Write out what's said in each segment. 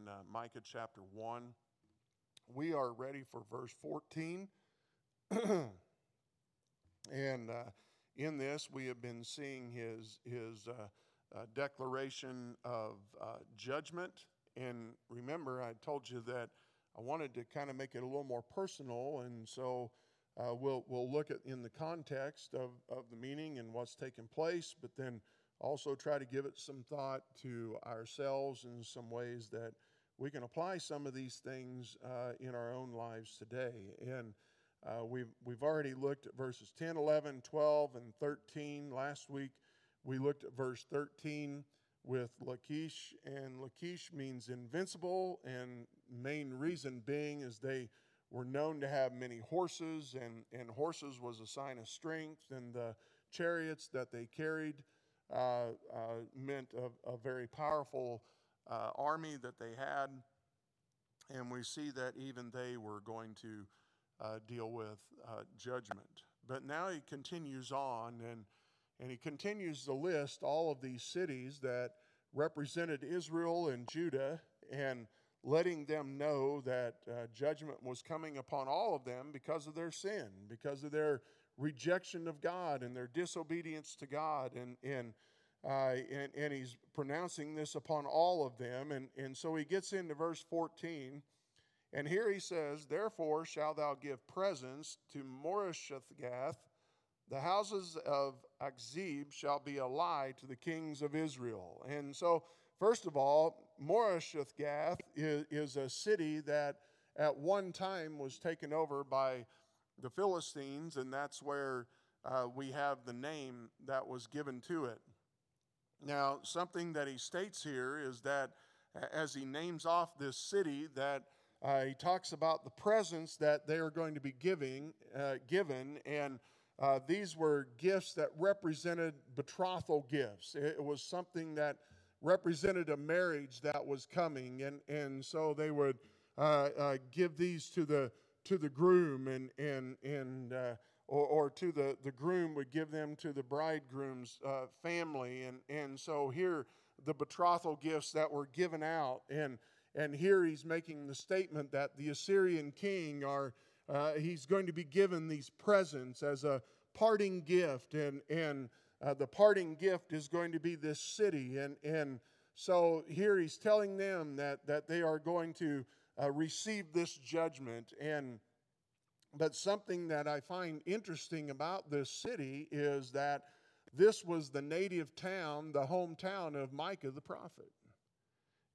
in uh, Micah chapter 1. We are ready for verse 14. and uh, in this, we have been seeing his, his uh, uh declaration of uh, judgment. And remember, I told you that I wanted to kind of make it a little more personal. And so uh, we'll, we'll look at in the context of, of the meaning and what's taking place, but then also try to give it some thought to ourselves in some ways that we can apply some of these things uh, in our own lives today. And uh, we've, we've already looked at verses 10, 11, 12, and 13. Last week we looked at verse 13 with Lachish, and Lachish means invincible, and main reason being is they were known to have many horses, and, and horses was a sign of strength, and the chariots that they carried uh, uh, meant a, a, very powerful uh, army that they had. And we see that even they were going to uh, deal with uh, judgment. But now he continues on, and, and he continues to list all of these cities that represented Israel and Judah, and letting them know that uh, judgment was coming upon all of them because of their sin, because of their rejection of God and their disobedience to God. And, and, uh, and, and, he's pronouncing this upon all of them. And, and so he gets into verse 14. And here he says, Therefore shalt thou give presents to Moreshethgath. The houses of Achzib shall be a lie to the kings of Israel. And so First of all, Moreshethgath is, is a city that at one time was taken over by the Philistines, and that's where uh, we have the name that was given to it. Now, something that he states here is that as he names off this city, that uh, he talks about the presents that they are going to be giving, uh, given, and uh, these were gifts that represented betrothal gifts. It was something that represented a marriage that was coming, and, and so they would uh, uh, give these to the to the groom, and and and uh, or, or to the the groom would give them to the bridegroom's uh, family, and and so here the betrothal gifts that were given out, and and here he's making the statement that the Assyrian king are uh, he's going to be given these presents as a parting gift, and and uh, the parting gift is going to be this city. And, and so here he's telling them that, that they are going to uh, receive this judgment. And but something that I find interesting about this city is that this was the native town, the hometown of Micah the prophet.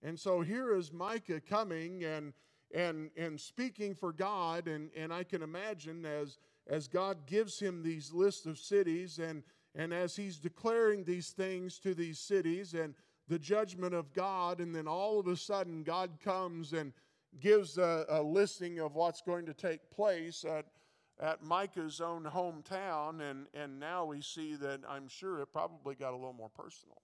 And so here is Micah coming and and and speaking for God, and, and I can imagine as as God gives him these lists of cities and and as he's declaring these things to these cities and the judgment of God, and then all of a sudden God comes and gives a, a listing of what's going to take place at, at Micah's own hometown, and, and now we see that I'm sure it probably got a little more personal.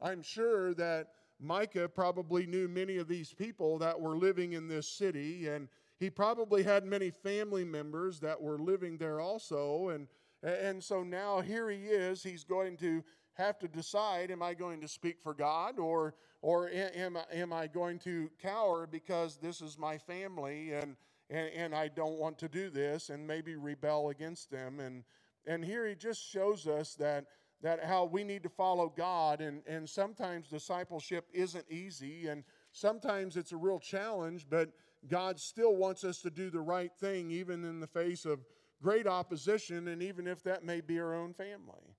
I'm sure that Micah probably knew many of these people that were living in this city, and he probably had many family members that were living there also, and and so now here he is. He's going to have to decide am I going to speak for God or, or am, am I going to cower because this is my family and, and, and I don't want to do this and maybe rebel against them? And, and here he just shows us that, that how we need to follow God. And, and sometimes discipleship isn't easy and sometimes it's a real challenge, but God still wants us to do the right thing even in the face of great opposition, and even if that may be our own family.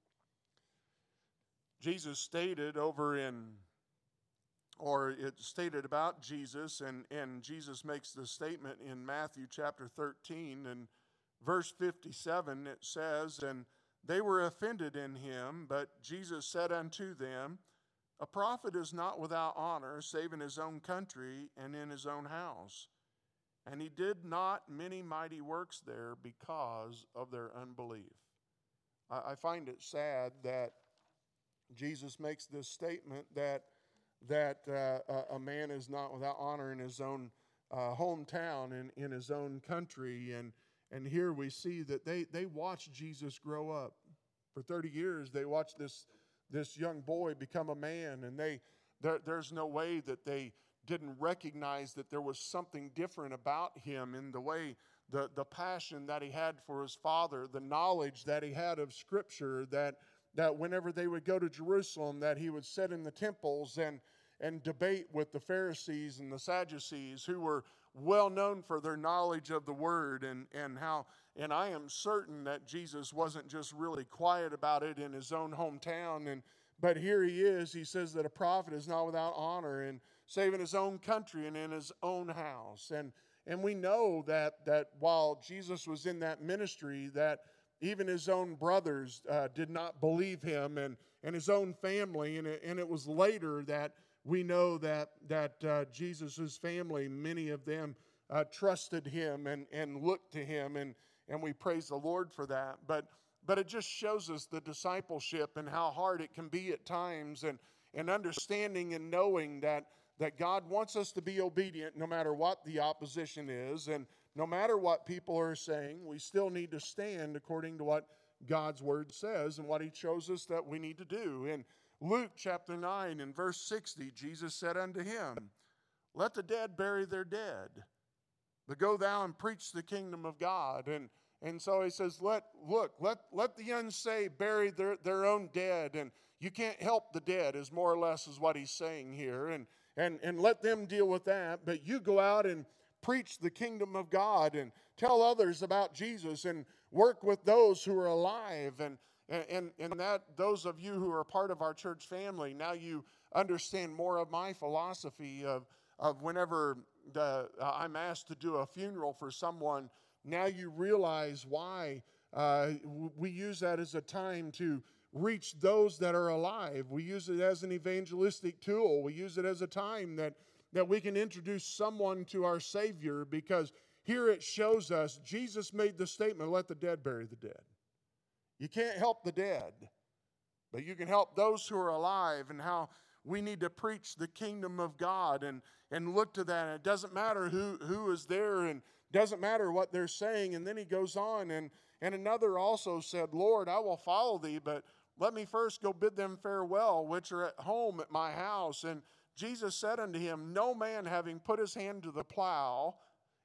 Jesus stated over in, or it stated about Jesus, and, and Jesus makes the statement in Matthew chapter 13 and verse 57. It says, And they were offended in him, but Jesus said unto them, A prophet is not without honor, save in his own country and in his own house. And he did not many mighty works there because of their unbelief. I, I find it sad that Jesus makes this statement that, that uh, a man is not without honor in his own uh, hometown and in, his own country. And, and here we see that they, they watched Jesus grow up. For 30 years, they watched this, this young boy become a man, and they, there, there's no way that they didn't recognize that there was something different about him in the way the, the passion that he had for his father, the knowledge that he had of Scripture, that, that whenever they would go to Jerusalem, that he would sit in the temples and, and debate with the Pharisees and the Sadducees, who were well known for their knowledge of the Word, and, and how, and I am certain that Jesus wasn't just really quiet about it in his own hometown, and but here he is. He says that a prophet is not without honor, and saving his own country and in his own house, and and we know that, that while Jesus was in that ministry, that even his own brothers uh, did not believe him and, and his own family. And it, and it was later that we know that, that uh, Jesus' family, many of them uh, trusted him and, and looked to him. And, and we praise the Lord for that. But, but it just shows us the discipleship and how hard it can be at times and, and understanding and knowing that that God wants us to be obedient no matter what the opposition is and no matter what people are saying, we still need to stand according to what God's word says and what he shows us that we need to do. In Luke chapter 9 and verse 60, Jesus said unto him, Let the dead bury their dead, but go thou and preach the kingdom of God. And and so he says, Let look, let let the unsaved bury their, their own dead, and you can't help the dead, is more or less is what he's saying here. And and, and let them deal with that. But you go out and preach the kingdom of God and tell others about Jesus and work with those who are alive. And, and, and that those of you who are part of our church family, now you understand more of my philosophy of, of whenever the, uh, I'm asked to do a funeral for someone, now you realize why uh, we use that as a time to reach those that are alive. We use it as an evangelistic tool. We use it as a time that, that we can introduce someone to our Savior because here it shows us Jesus made the statement let the dead bury the dead. You can't help the dead, but you can help those who are alive and how we need to preach the kingdom of God and, and look to that. And it doesn't matter who, who is there and doesn't matter what they're saying. And then he goes on and, and another also said, Lord, I will follow thee, but let me first go bid them farewell, which are at home at my house. And Jesus said unto him, No man having put his hand to the plow,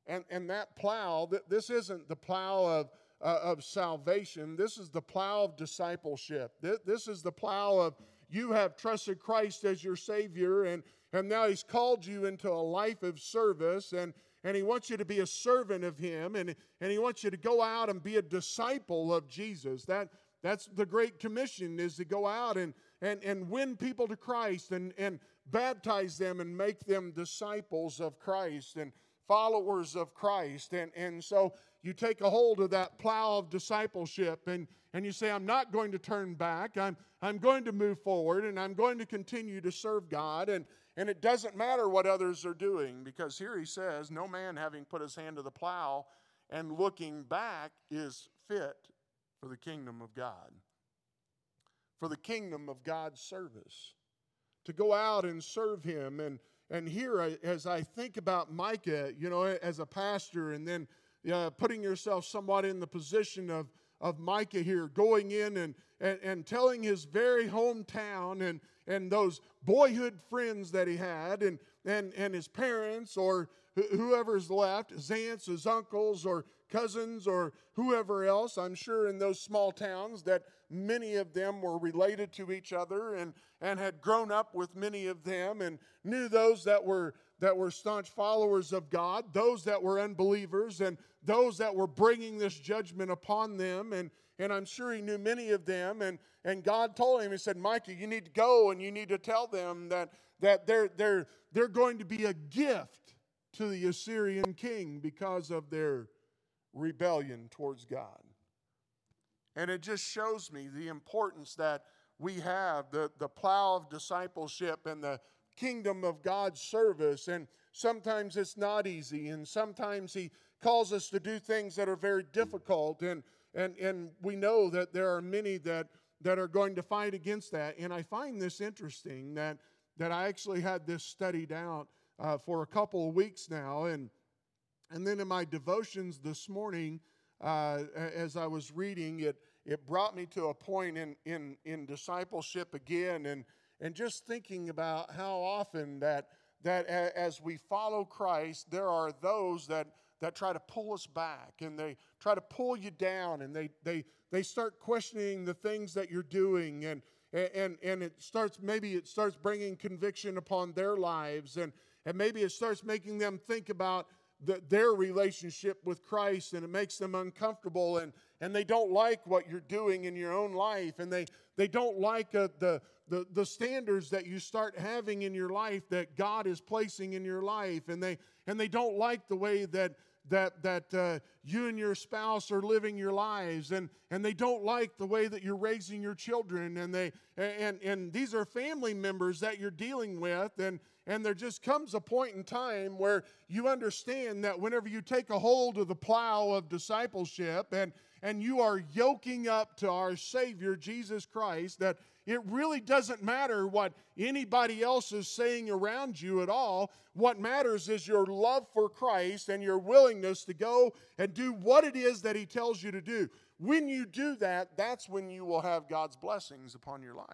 and, and that plow, this isn't the plow of, uh, of salvation, this is the plow of discipleship. This, this is the plow of you have trusted Christ as your Savior, and, and now He's called you into a life of service, and, and He wants you to be a servant of Him, and, and He wants you to go out and be a disciple of Jesus. That, that's the Great Commission is to go out and, and, and win people to Christ and, and baptize them and make them disciples of Christ and followers of Christ. And, and so you take a hold of that plow of discipleship and, and you say, I'm not going to turn back. I'm, I'm going to move forward and I'm going to continue to serve God. And, and it doesn't matter what others are doing because here he says, No man having put his hand to the plow and looking back is fit for the kingdom of God, for the kingdom of God's service, to go out and serve Him. And, and here, as I think about Micah, you know, as a pastor, and then uh, putting yourself somewhat in the position of, of Micah here, going in and, and, and telling his very hometown and, and those boyhood friends that he had, and, and, and his parents, or whoever's left, his aunts, his uncles, or cousins or whoever else. I'm sure in those small towns that many of them were related to each other and, and had grown up with many of them and knew those that were that were staunch followers of God, those that were unbelievers, and those that were bringing this judgment upon them. And, and I'm sure he knew many of them. And, and God told him, He said, Micah, you need to go and you need to tell them that, that they're, they're, they're going to be a gift to the Assyrian king because of their rebellion towards God. And it just shows me the importance that we have the, the plow of discipleship and the kingdom of God's service. And sometimes it's not easy, and sometimes He calls us to do things that are very difficult. And, and, and we know that there are many that, that are going to fight against that. And I find this interesting that, that I actually had this studied out uh, for a couple of weeks now. And and then in my devotions this morning, uh, as I was reading, it, it brought me to a point in, in, in discipleship again and, and just thinking about how often that, that as we follow Christ, there are those that, that try to pull us back and they try to pull you down and they, they, they start questioning the things that you're doing and, and, and it starts, maybe it starts bringing conviction upon their lives and, and maybe it starts making them think about the, their relationship with Christ and it makes them uncomfortable and, and they don't like what you're doing in your own life and they, they don't like uh, the, the, the standards that you start having in your life that God is placing in your life and they, and they don't like the way that, that, that uh, you and your spouse are living your lives and, and they don't like the way that you're raising your children and they and, and these are family members that you're dealing with and, and there just comes a point in time where you understand that whenever you take a hold of the plow of discipleship and, and you are yoking up to our Savior, Jesus Christ, that it really doesn't matter what anybody else is saying around you at all. What matters is your love for Christ and your willingness to go and do what it is that He tells you to do. When you do that, that's when you will have God's blessings upon your life.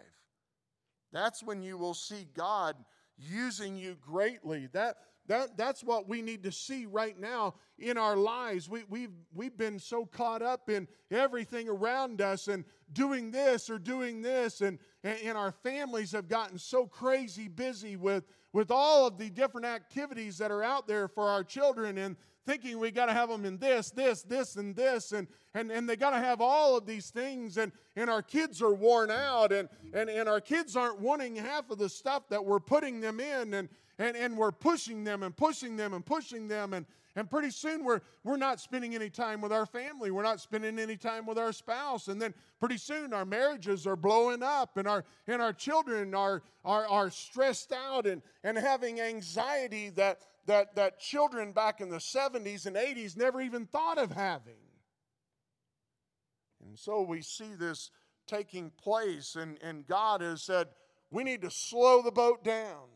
That's when you will see God using you greatly. That, that, that's what we need to see right now in our lives. We, we've, we've been so caught up in everything around us and doing this or doing this, and, and our families have gotten so crazy busy with, with all of the different activities that are out there for our children and thinking we got to have them in this, this, this, and this, and, and, and they got to have all of these things, and, and our kids are worn out, and, and, and our kids aren't wanting half of the stuff that we're putting them in, and, and, and we're pushing them and pushing them and pushing them, and, and pretty soon we're, we're not spending any time with our family. We're not spending any time with our spouse. And then pretty soon our marriages are blowing up and our, and our children are, are, are stressed out and, and having anxiety that, that, that children back in the 70s and 80s never even thought of having. And so we see this taking place, and, and God has said, we need to slow the boat down.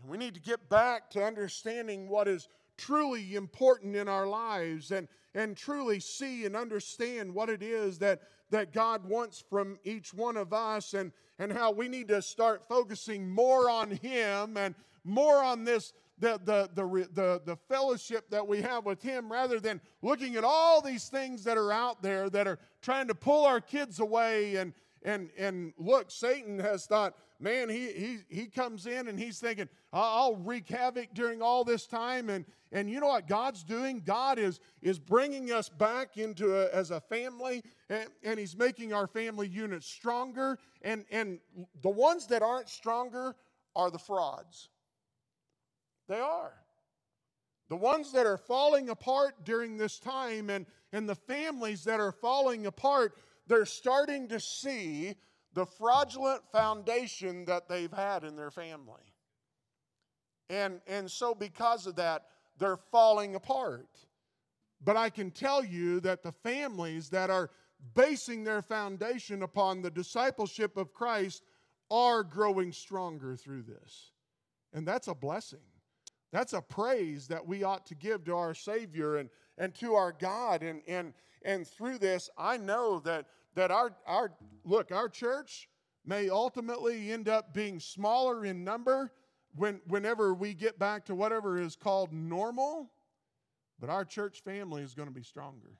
And we need to get back to understanding what is truly important in our lives and, and truly see and understand what it is that, that God wants from each one of us and, and how we need to start focusing more on Him and more on this the, the, the, the, the fellowship that we have with Him rather than looking at all these things that are out there that are trying to pull our kids away. And, and, and look, Satan has thought, man, he, he, he comes in and he's thinking, I'll wreak havoc during all this time. And, and you know what God's doing? God is, is bringing us back into a, as a family, and, and he's making our family unit stronger. And, and the ones that aren't stronger are the frauds. They are. The ones that are falling apart during this time and, and the families that are falling apart, they're starting to see the fraudulent foundation that they've had in their family. And, and so, because of that, they're falling apart. But I can tell you that the families that are basing their foundation upon the discipleship of Christ are growing stronger through this. And that's a blessing. That's a praise that we ought to give to our Savior and, and to our God. And, and, and through this, I know that, that our, our, look, our church may ultimately end up being smaller in number when, whenever we get back to whatever is called normal, but our church family is going to be stronger.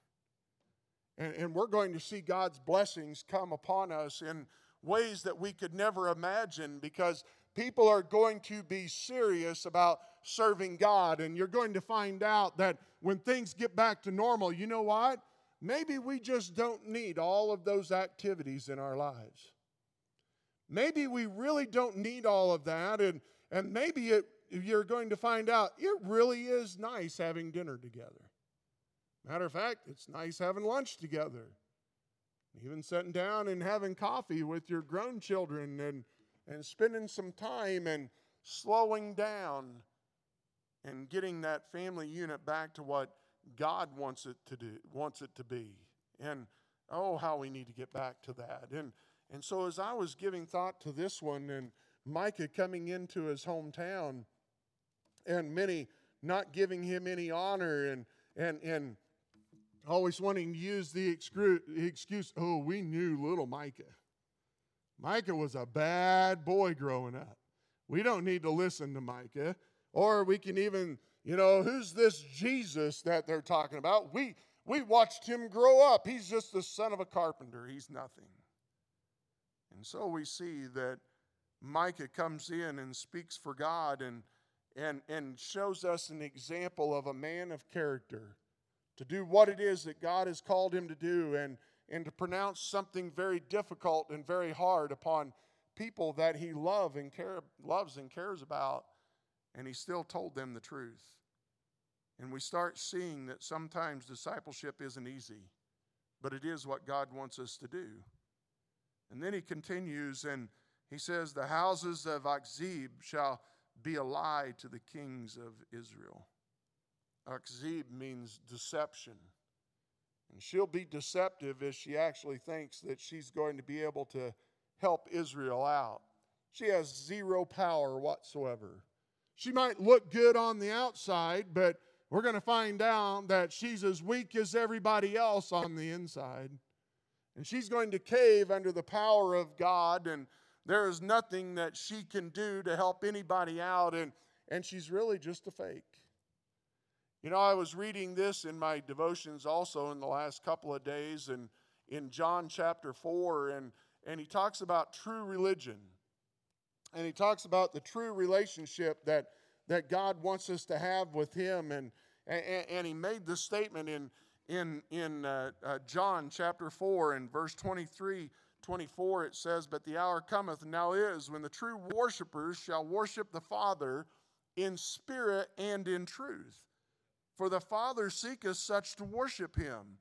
And, and we're going to see God's blessings come upon us in ways that we could never imagine because people are going to be serious about serving God. And you're going to find out that when things get back to normal, you know what? Maybe we just don't need all of those activities in our lives. Maybe we really don't need all of that. And, and maybe it, you're going to find out it really is nice having dinner together. Matter of fact, it's nice having lunch together. Even sitting down and having coffee with your grown children and and spending some time and slowing down and getting that family unit back to what God wants it to do, wants it to be. And oh, how we need to get back to that. And and so as I was giving thought to this one and Micah coming into his hometown and many not giving him any honor and and and always wanting to use the excuse, oh, we knew little Micah. Micah was a bad boy growing up. We don't need to listen to Micah. Or we can even, you know, who's this Jesus that they're talking about? We, we watched him grow up. He's just the son of a carpenter, he's nothing. And so we see that Micah comes in and speaks for God and, and, and shows us an example of a man of character to do what it is that God has called him to do and, and to pronounce something very difficult and very hard upon people that he love and care, loves and cares about. And he still told them the truth. And we start seeing that sometimes discipleship isn't easy, but it is what God wants us to do. And then he continues and he says, The houses of Achzib shall be a lie to the kings of Israel. Achzib means deception. And she'll be deceptive if she actually thinks that she's going to be able to help Israel out. She has zero power whatsoever. She might look good on the outside, but we're going to find out that she's as weak as everybody else on the inside. And she's going to cave under the power of God, and there is nothing that she can do to help anybody out, and, and she's really just a fake. You know, I was reading this in my devotions also in the last couple of days, and in John chapter 4, and, and he talks about true religion. And he talks about the true relationship that, that God wants us to have with him. And, and, and he made this statement in, in, in uh, uh, John chapter 4 and verse 23, 24, it says, But the hour cometh, now is, when the true worshipers shall worship the Father in spirit and in truth. For the Father seeketh such to worship him.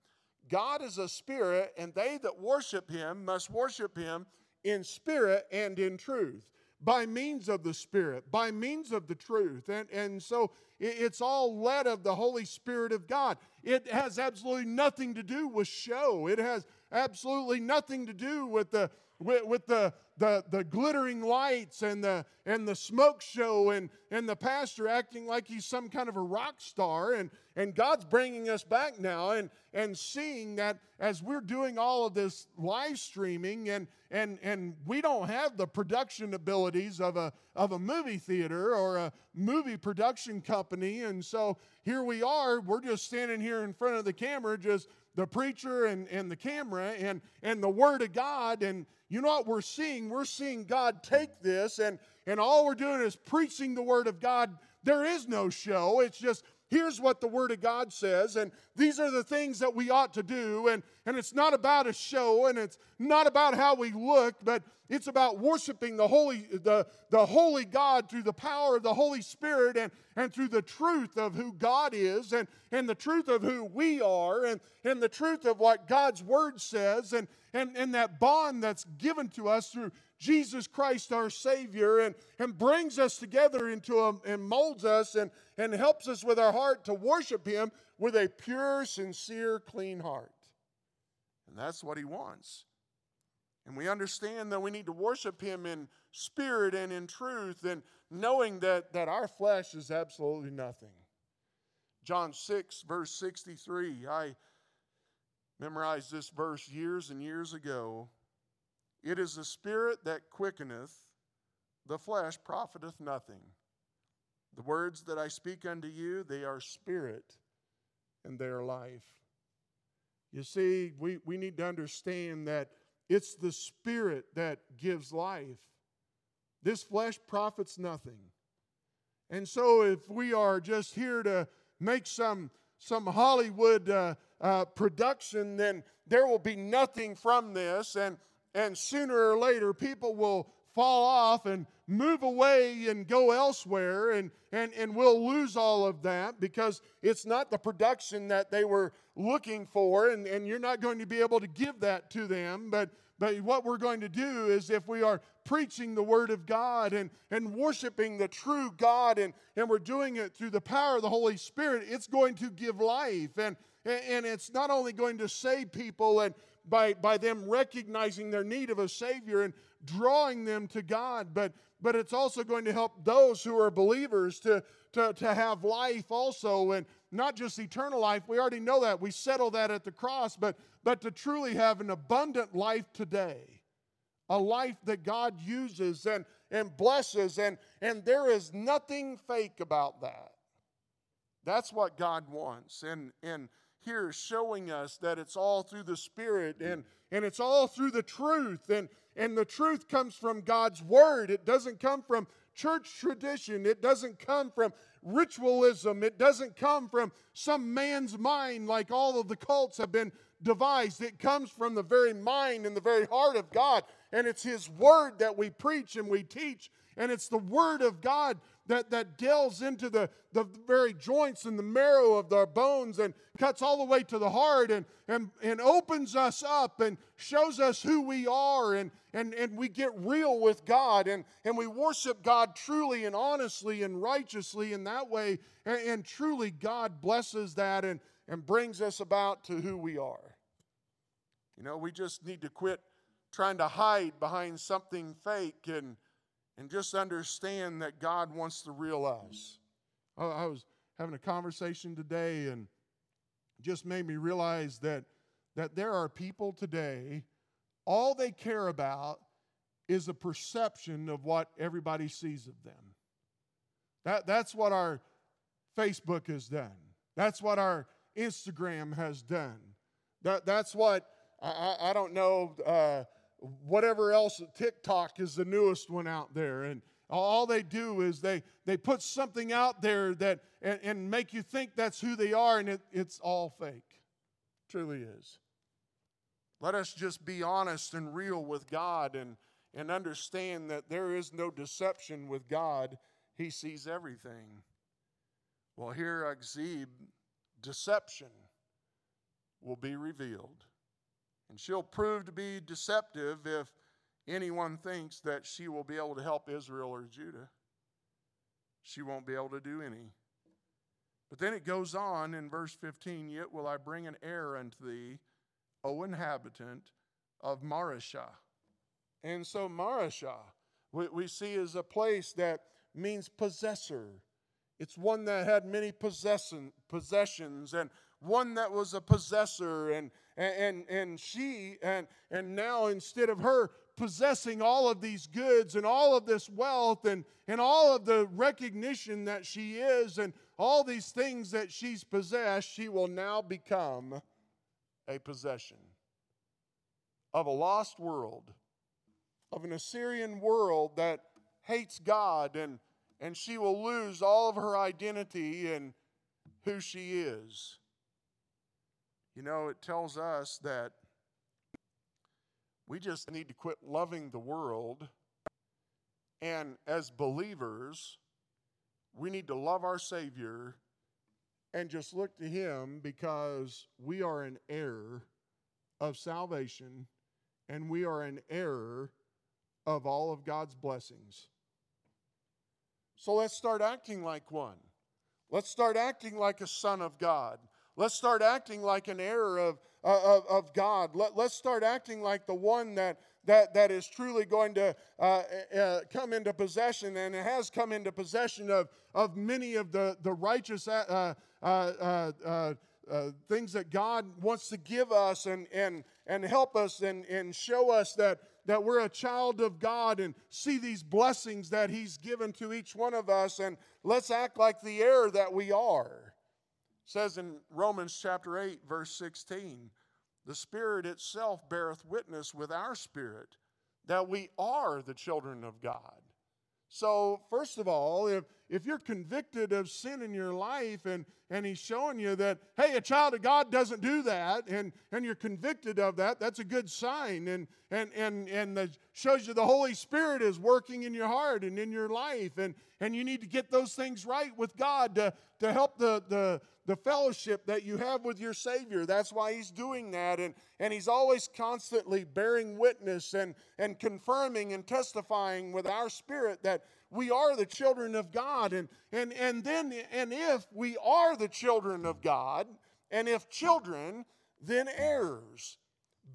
God is a spirit, and they that worship him must worship him in spirit and in truth by means of the Spirit, by means of the truth. And, and so it's all led of the Holy Spirit of God. It has absolutely nothing to do with show, it has absolutely nothing to do with the with, with the, the, the glittering lights and the, and the smoke show and, and the pastor acting like he's some kind of a rock star. And, and God's bringing us back now and, and seeing that as we're doing all of this live streaming and, and, and we don't have the production abilities of a, of a movie theater or a movie production company. And so here we are, we're just standing here in front of the camera, just the preacher and, and the camera and, and the Word of God. And you know what we're seeing? We're seeing God take this, and, and all we're doing is preaching the Word of God. There is no show. It's just here's what the Word of God says, and these are the things that we ought to do. And, and it's not about a show, and it's not about how we look, but it's about worshiping the holy, the, the holy God through the power of the Holy Spirit and, and through the truth of who God is and, and the truth of who we are and, and the truth of what God's Word says and, and, and that bond that's given to us through Jesus Christ, our Savior, and, and brings us together into Him and molds us and, and helps us with our heart to worship Him with a pure, sincere, clean heart. And that's what He wants. And we understand that we need to worship Him in spirit and in truth, and knowing that, that our flesh is absolutely nothing. John 6, verse 63. I memorized this verse years and years ago. It is the spirit that quickeneth, the flesh profiteth nothing. The words that I speak unto you, they are spirit and they are life. You see, we, we need to understand that it's the spirit that gives life. This flesh profits nothing. And so, if we are just here to make some, some Hollywood uh, uh, production, then there will be nothing from this. And and sooner or later people will fall off and move away and go elsewhere and, and, and we'll lose all of that because it's not the production that they were looking for and, and you're not going to be able to give that to them. But but what we're going to do is if we are preaching the word of god and, and worshiping the true god and, and we're doing it through the power of the holy spirit it's going to give life. And and it's not only going to save people and by, by them recognizing their need of a Savior and drawing them to God, but, but it's also going to help those who are believers to, to, to have life also, and not just eternal life. We already know that. We settle that at the cross, but, but to truly have an abundant life today, a life that God uses. And, and blesses, and, and there is nothing fake about that. That's what God wants. And, and here showing us that it's all through the Spirit and, and it's all through the truth. And, and the truth comes from God's Word. It doesn't come from church tradition. It doesn't come from ritualism. It doesn't come from some man's mind like all of the cults have been devised. It comes from the very mind and the very heart of God. And it's His Word that we preach and we teach. And it's the Word of God that, that delves into the, the very joints and the marrow of our bones and cuts all the way to the heart and, and, and opens us up and shows us who we are. And, and, and we get real with God and, and we worship God truly and honestly and righteously in that way. And, and truly, God blesses that and, and brings us about to who we are. You know, we just need to quit trying to hide behind something fake and, and just understand that God wants to real us. I was having a conversation today and just made me realize that, that there are people today, all they care about is a perception of what everybody sees of them. That, that's what our Facebook has done. That's what our Instagram has done. That, that's what, I, I don't know, uh, whatever else, TikTok is the newest one out there. And all they do is they, they put something out there that and, and make you think that's who they are, and it, it's all fake. truly is. Let us just be honest and real with God and, and understand that there is no deception with God. He sees everything. Well, here, Achzib, deception will be revealed. And she'll prove to be deceptive if anyone thinks that she will be able to help Israel or Judah. She won't be able to do any. But then it goes on in verse 15 Yet will I bring an heir unto thee, O inhabitant of Mareshah. And so Mareshah, we, we see is a place that means possessor. It's one that had many possession, possessions and one that was a possessor and and and she and and now instead of her possessing all of these goods and all of this wealth and and all of the recognition that she is and all these things that she's possessed she will now become a possession of a lost world of an Assyrian world that hates God and and she will lose all of her identity and who she is you know, it tells us that we just need to quit loving the world. And as believers, we need to love our Savior and just look to Him because we are an heir of salvation and we are an heir of all of God's blessings. So let's start acting like one. Let's start acting like a son of God. Let's start acting like an heir of, uh, of, of God. Let, let's start acting like the one that, that, that is truly going to uh, uh, come into possession and it has come into possession of, of many of the, the righteous uh, uh, uh, things that God wants to give us and, and, and help us and, and show us that, that we're a child of God and see these blessings that He's given to each one of us. And let's act like the heir that we are says in Romans chapter 8, verse 16, the Spirit itself beareth witness with our spirit that we are the children of God. So, first of all, if, if you're convicted of sin in your life and, and he's showing you that, hey, a child of God doesn't do that, and, and you're convicted of that, that's a good sign. And, and, and, and that shows you the Holy Spirit is working in your heart and in your life. And, and you need to get those things right with God to, to help the, the, the fellowship that you have with your Savior. That's why He's doing that. And, and He's always constantly bearing witness and, and confirming and testifying with our spirit that we are the children of God. And, and, and then, and if we are the children of God, and if children, then heirs,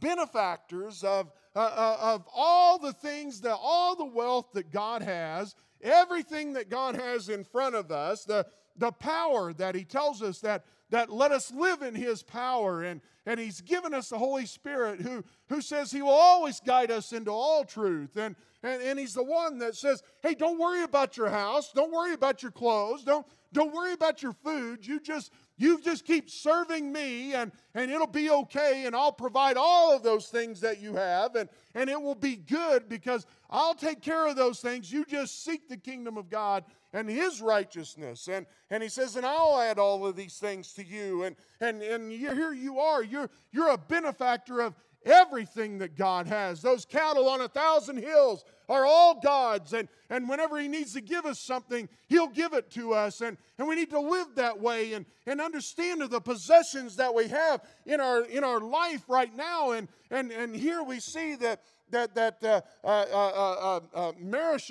benefactors of, uh, uh of all the things that, all the wealth that God has, everything that God has in front of us, the, the power that he tells us that, that let us live in his power. And, and he's given us the Holy Spirit who, who says he will always guide us into all truth. And, And, and he's the one that says, hey, don't worry about your house. Don't worry about your clothes. Don't, don't worry about your food. You just, you just keep serving me and, and it'll be okay. And I'll provide all of those things that you have. And, and it will be good because I'll take care of those things. You just seek the kingdom of God and his righteousness. And, and he says, and I'll add all of these things to you. And, and, and here you are. You're, you're a benefactor of everything that God has. Those cattle on a thousand hills are all God's. And, and whenever He needs to give us something, He'll give it to us. And, and we need to live that way and, and understand the possessions that we have in our, in our life right now. And, and, and here we see that that, that uh, uh, uh,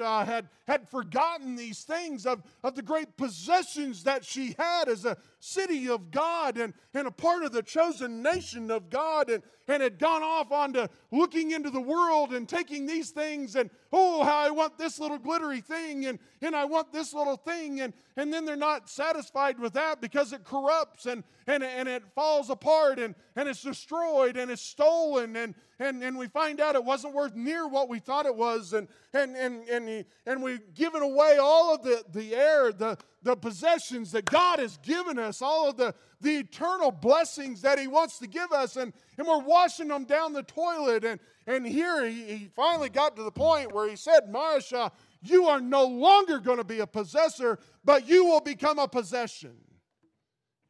uh, had, had forgotten these things of, of the great possessions that she had as a city of God and, and a part of the chosen nation of God and, and had gone off onto looking into the world and taking these things and, oh, how I want this little glittery thing and, and I want this little thing. And, and then they're not satisfied with that because it corrupts and, and, and it falls apart and, and it's destroyed and it's stolen. And, and, and we find out it wasn't worth near what we thought it was. And, and, and, and, and we've given away all of the, the air, the, the possessions that God has given us, all of the, the eternal blessings that He wants to give us, and, and we're washing them down the toilet. And, and here he, he finally got to the point where he said, Mareshah, you are no longer going to be a possessor, but you will become a possession.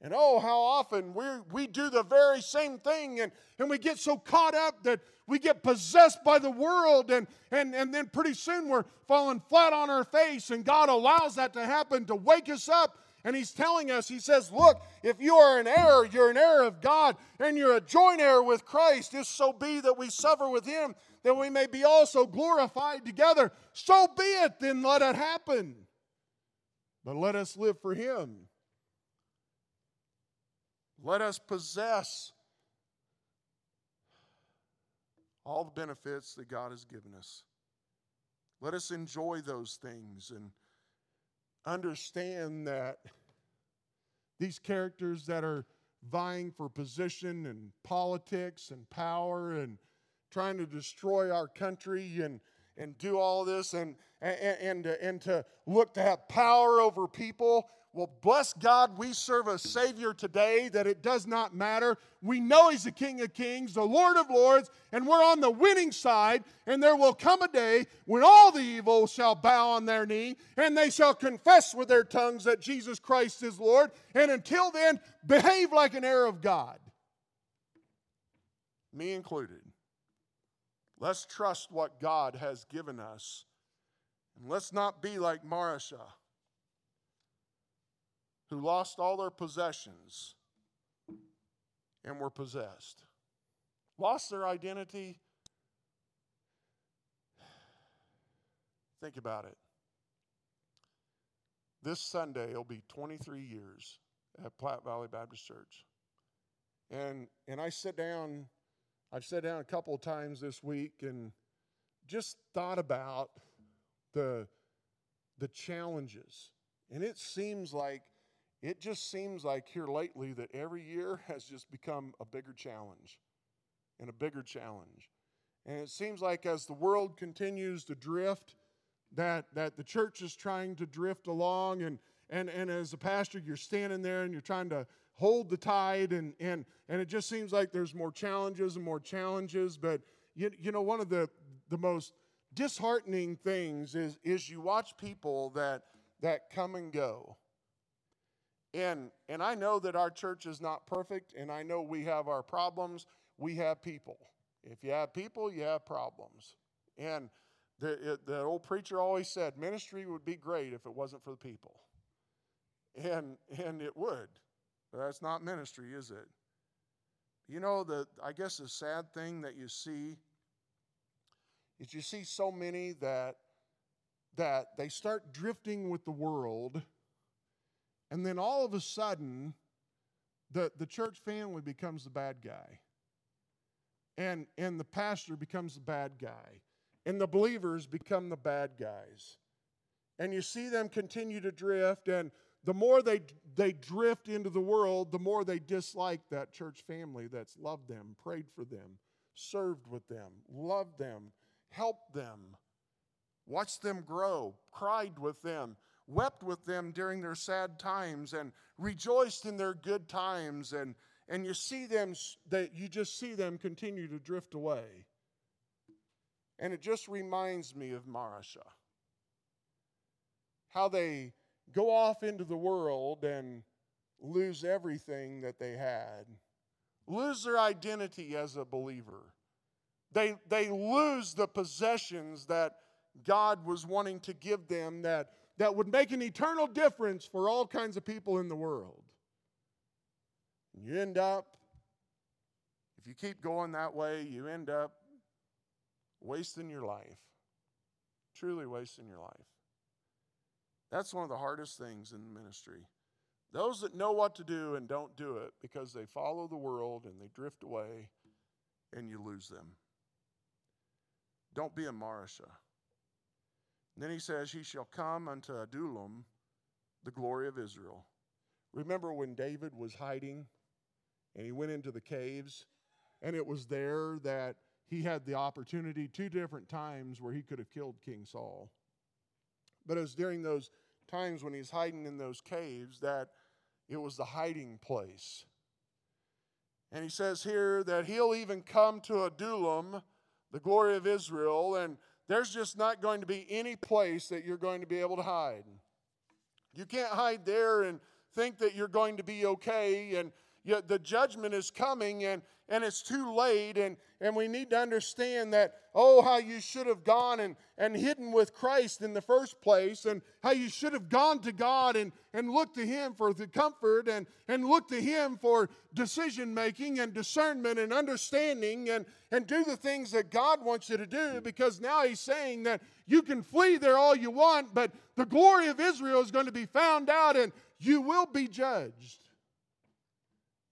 And oh, how often we we do the very same thing and, and we get so caught up that we get possessed by the world and, and, and then pretty soon we're falling flat on our face and God allows that to happen to wake us up and he's telling us, he says, Look, if you are an heir, you're an heir of God, and you're a joint heir with Christ, if so be that we suffer with him, that we may be also glorified together. So be it, then let it happen. But let us live for him. Let us possess all the benefits that God has given us. Let us enjoy those things and understand that these characters that are vying for position and politics and power and trying to destroy our country and, and do all this and, and, and, and to look to have power over people well, bless God, we serve a Savior today that it does not matter. We know He's the King of Kings, the Lord of Lords, and we're on the winning side. And there will come a day when all the evil shall bow on their knee and they shall confess with their tongues that Jesus Christ is Lord. And until then, behave like an heir of God, me included. Let's trust what God has given us. And let's not be like Mareshah who lost all their possessions and were possessed. Lost their identity. Think about it. This Sunday, it'll be 23 years at Platte Valley Baptist Church. And, and I sit down, I've sat down a couple of times this week and just thought about the, the challenges. And it seems like it just seems like here lately that every year has just become a bigger challenge and a bigger challenge. And it seems like as the world continues to drift, that, that the church is trying to drift along. And, and, and as a pastor, you're standing there and you're trying to hold the tide. And, and, and it just seems like there's more challenges and more challenges. But, you, you know, one of the, the most disheartening things is, is you watch people that, that come and go and, and I know that our church is not perfect, and I know we have our problems. We have people. If you have people, you have problems. And the, the old preacher always said, ministry would be great if it wasn't for the people. And, and it would. But that's not ministry, is it? You know, the, I guess the sad thing that you see is you see so many that, that they start drifting with the world and then all of a sudden, the, the church family becomes the bad guy. And, and the pastor becomes the bad guy. And the believers become the bad guys. And you see them continue to drift. And the more they, they drift into the world, the more they dislike that church family that's loved them, prayed for them, served with them, loved them, helped them. watched them grow, cried with them, wept with them during their sad times, and rejoiced in their good times. And, and you see them, that you just see them continue to drift away. And it just reminds me of Mareshah. How they go off into the world and lose everything that they had, lose their identity as a believer. They, they lose the possessions that God was wanting to give them that, that would make an eternal difference for all kinds of people in the world. And you end up, if you keep going that way, you end up wasting your life. Truly wasting your life. That's one of the hardest things in ministry. Those that know what to do and don't do it because they follow the world and they drift away and you lose them. Don't be a Then he says, He shall come unto Adullam, the glory of Israel. Remember when David was hiding and he went into the caves, and it was there that he had the opportunity two different times where he could have killed King Saul. But it was during those times when he's hiding in those caves that it was the hiding place. And he says here that he'll even come to Adullam, the glory of Israel, and there's just not going to be any place that you're going to be able to hide. You can't hide there and think that you're going to be okay and yet the judgment is coming and, and it's too late and, and we need to understand that oh how you should have gone and, and hidden with christ in the first place and how you should have gone to god and, and looked to him for the comfort and, and looked to him for decision making and discernment and understanding and, and do the things that god wants you to do because now he's saying that you can flee there all you want but the glory of israel is going to be found out and you will be judged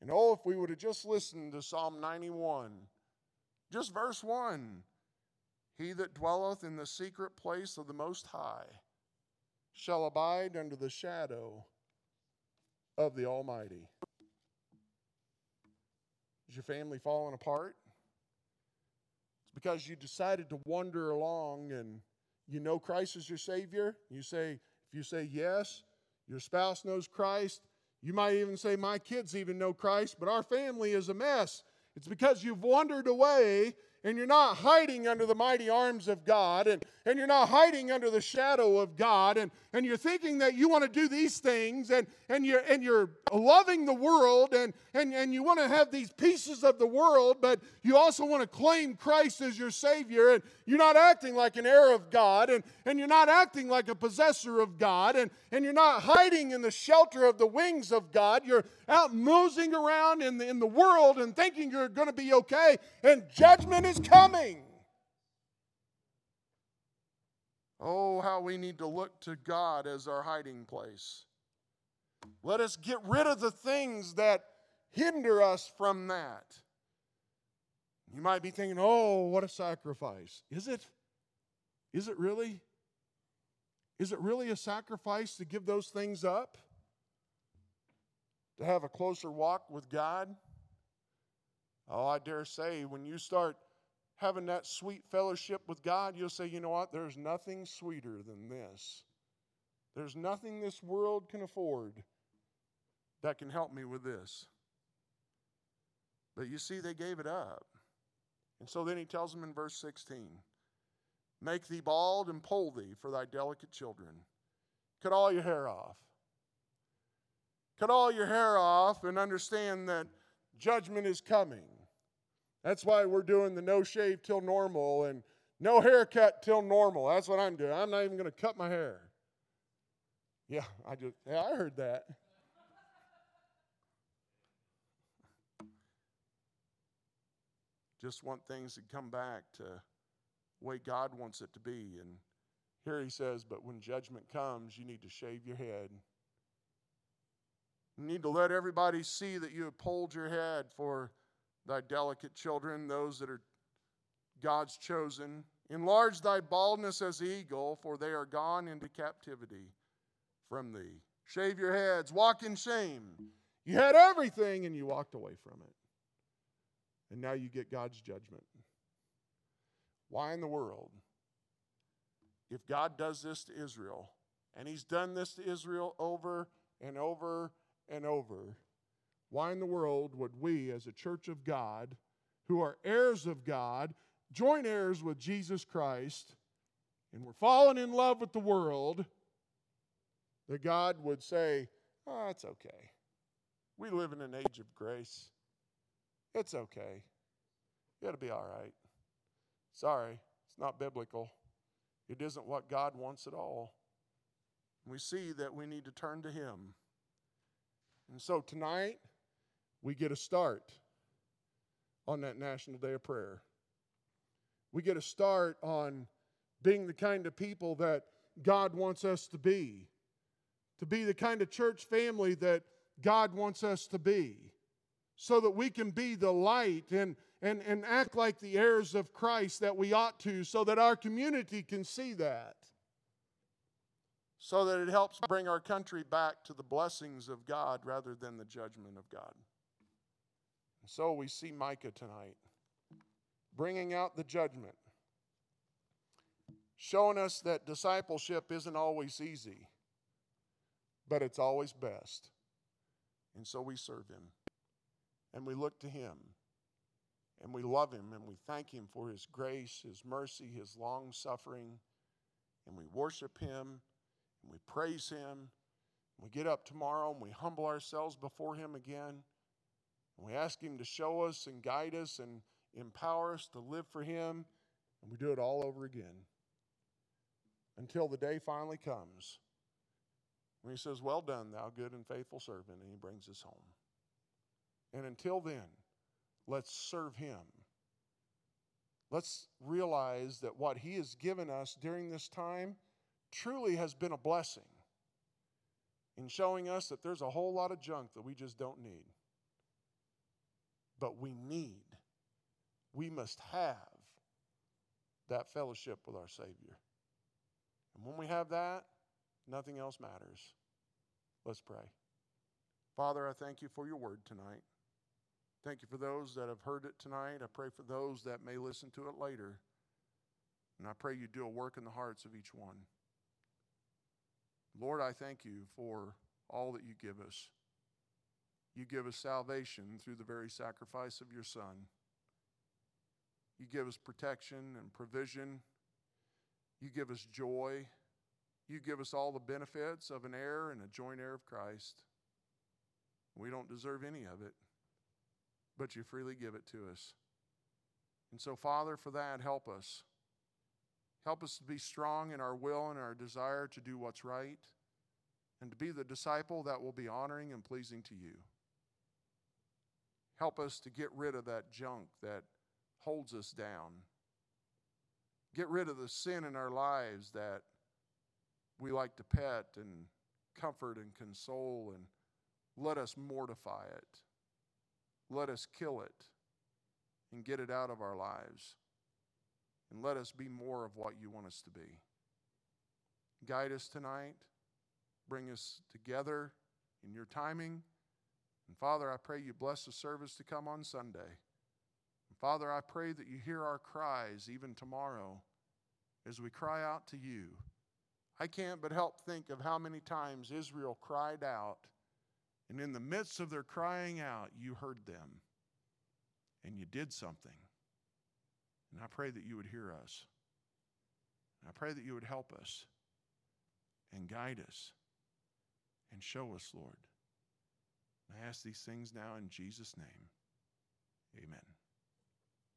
and oh, if we would have just listened to Psalm 91, just verse 1 He that dwelleth in the secret place of the Most High shall abide under the shadow of the Almighty. Is your family falling apart? It's because you decided to wander along and you know Christ is your Savior. You say, if you say yes, your spouse knows Christ, you might even say, My kids even know Christ, but our family is a mess. It's because you've wandered away and you're not hiding under the mighty arms of God, and, and you're not hiding under the shadow of God, and, and you're thinking that you want to do these things, and, and, you're, and you're loving the world, and, and, and you want to have these pieces of the world, but you also want to claim Christ as your Savior, and you're not acting like an heir of God, and, and you're not acting like a possessor of God, and, and you're not hiding in the shelter of the wings of God. You're out moseying around in the, in the world and thinking you're going to be okay, and judgment coming. Oh, how we need to look to God as our hiding place. Let us get rid of the things that hinder us from that. You might be thinking, oh, what a sacrifice. Is it? Is it really? Is it really a sacrifice to give those things up? To have a closer walk with God? Oh, I dare say, when you start having that sweet fellowship with God, you'll say, you know what? There's nothing sweeter than this. There's nothing this world can afford that can help me with this. But you see, they gave it up. And so then he tells them in verse 16 Make thee bald and poll thee for thy delicate children. Cut all your hair off. Cut all your hair off and understand that judgment is coming. That's why we're doing the no shave till normal and no haircut till normal. That's what I'm doing. I'm not even going to cut my hair. Yeah, I just yeah, I heard that. just want things to come back to the way God wants it to be. And here he says, but when judgment comes, you need to shave your head. You need to let everybody see that you have pulled your head for thy delicate children, those that are God's chosen. Enlarge thy baldness as eagle, for they are gone into captivity from thee. Shave your heads, walk in shame. You had everything and you walked away from it. And now you get God's judgment. Why in the world? if God does this to Israel, and He's done this to Israel over and over and over, why in the world would we, as a church of God, who are heirs of God, joint heirs with Jesus Christ, and we're falling in love with the world, that God would say, Oh, it's okay. We live in an age of grace. It's okay. It'll be all right. Sorry, it's not biblical. It isn't what God wants at all. We see that we need to turn to Him. And so tonight, we get a start on that National Day of Prayer. We get a start on being the kind of people that God wants us to be, to be the kind of church family that God wants us to be, so that we can be the light and, and, and act like the heirs of Christ that we ought to, so that our community can see that, so that it helps bring our country back to the blessings of God rather than the judgment of God. So we see Micah tonight bringing out the judgment, showing us that discipleship isn't always easy, but it's always best. And so we serve him, and we look to him, and we love him, and we thank him for his grace, his mercy, his long suffering, and we worship him, and we praise him. We get up tomorrow and we humble ourselves before him again. And we ask Him to show us and guide us and empower us to live for Him. And we do it all over again until the day finally comes when He says, Well done, thou good and faithful servant, and He brings us home. And until then, let's serve Him. Let's realize that what He has given us during this time truly has been a blessing in showing us that there's a whole lot of junk that we just don't need but we need, we must have that fellowship with our Savior. And when we have that, nothing else matters. Let's pray. Father, I thank you for your word tonight. Thank you for those that have heard it tonight. I pray for those that may listen to it later. And I pray you do a work in the hearts of each one. Lord, I thank you for all that you give us. You give us salvation through the very sacrifice of your Son. You give us protection and provision. You give us joy. You give us all the benefits of an heir and a joint heir of Christ. We don't deserve any of it, but you freely give it to us. And so, Father, for that, help us. Help us to be strong in our will and our desire to do what's right and to be the disciple that will be honoring and pleasing to you. Help us to get rid of that junk that holds us down. Get rid of the sin in our lives that we like to pet and comfort and console, and let us mortify it. Let us kill it and get it out of our lives. And let us be more of what you want us to be. Guide us tonight. Bring us together in your timing. And Father, I pray you bless the service to come on Sunday. And Father, I pray that you hear our cries even tomorrow as we cry out to you. I can't but help think of how many times Israel cried out, and in the midst of their crying out, you heard them and you did something. And I pray that you would hear us. And I pray that you would help us and guide us and show us, Lord. I ask these things now in Jesus' name. Amen.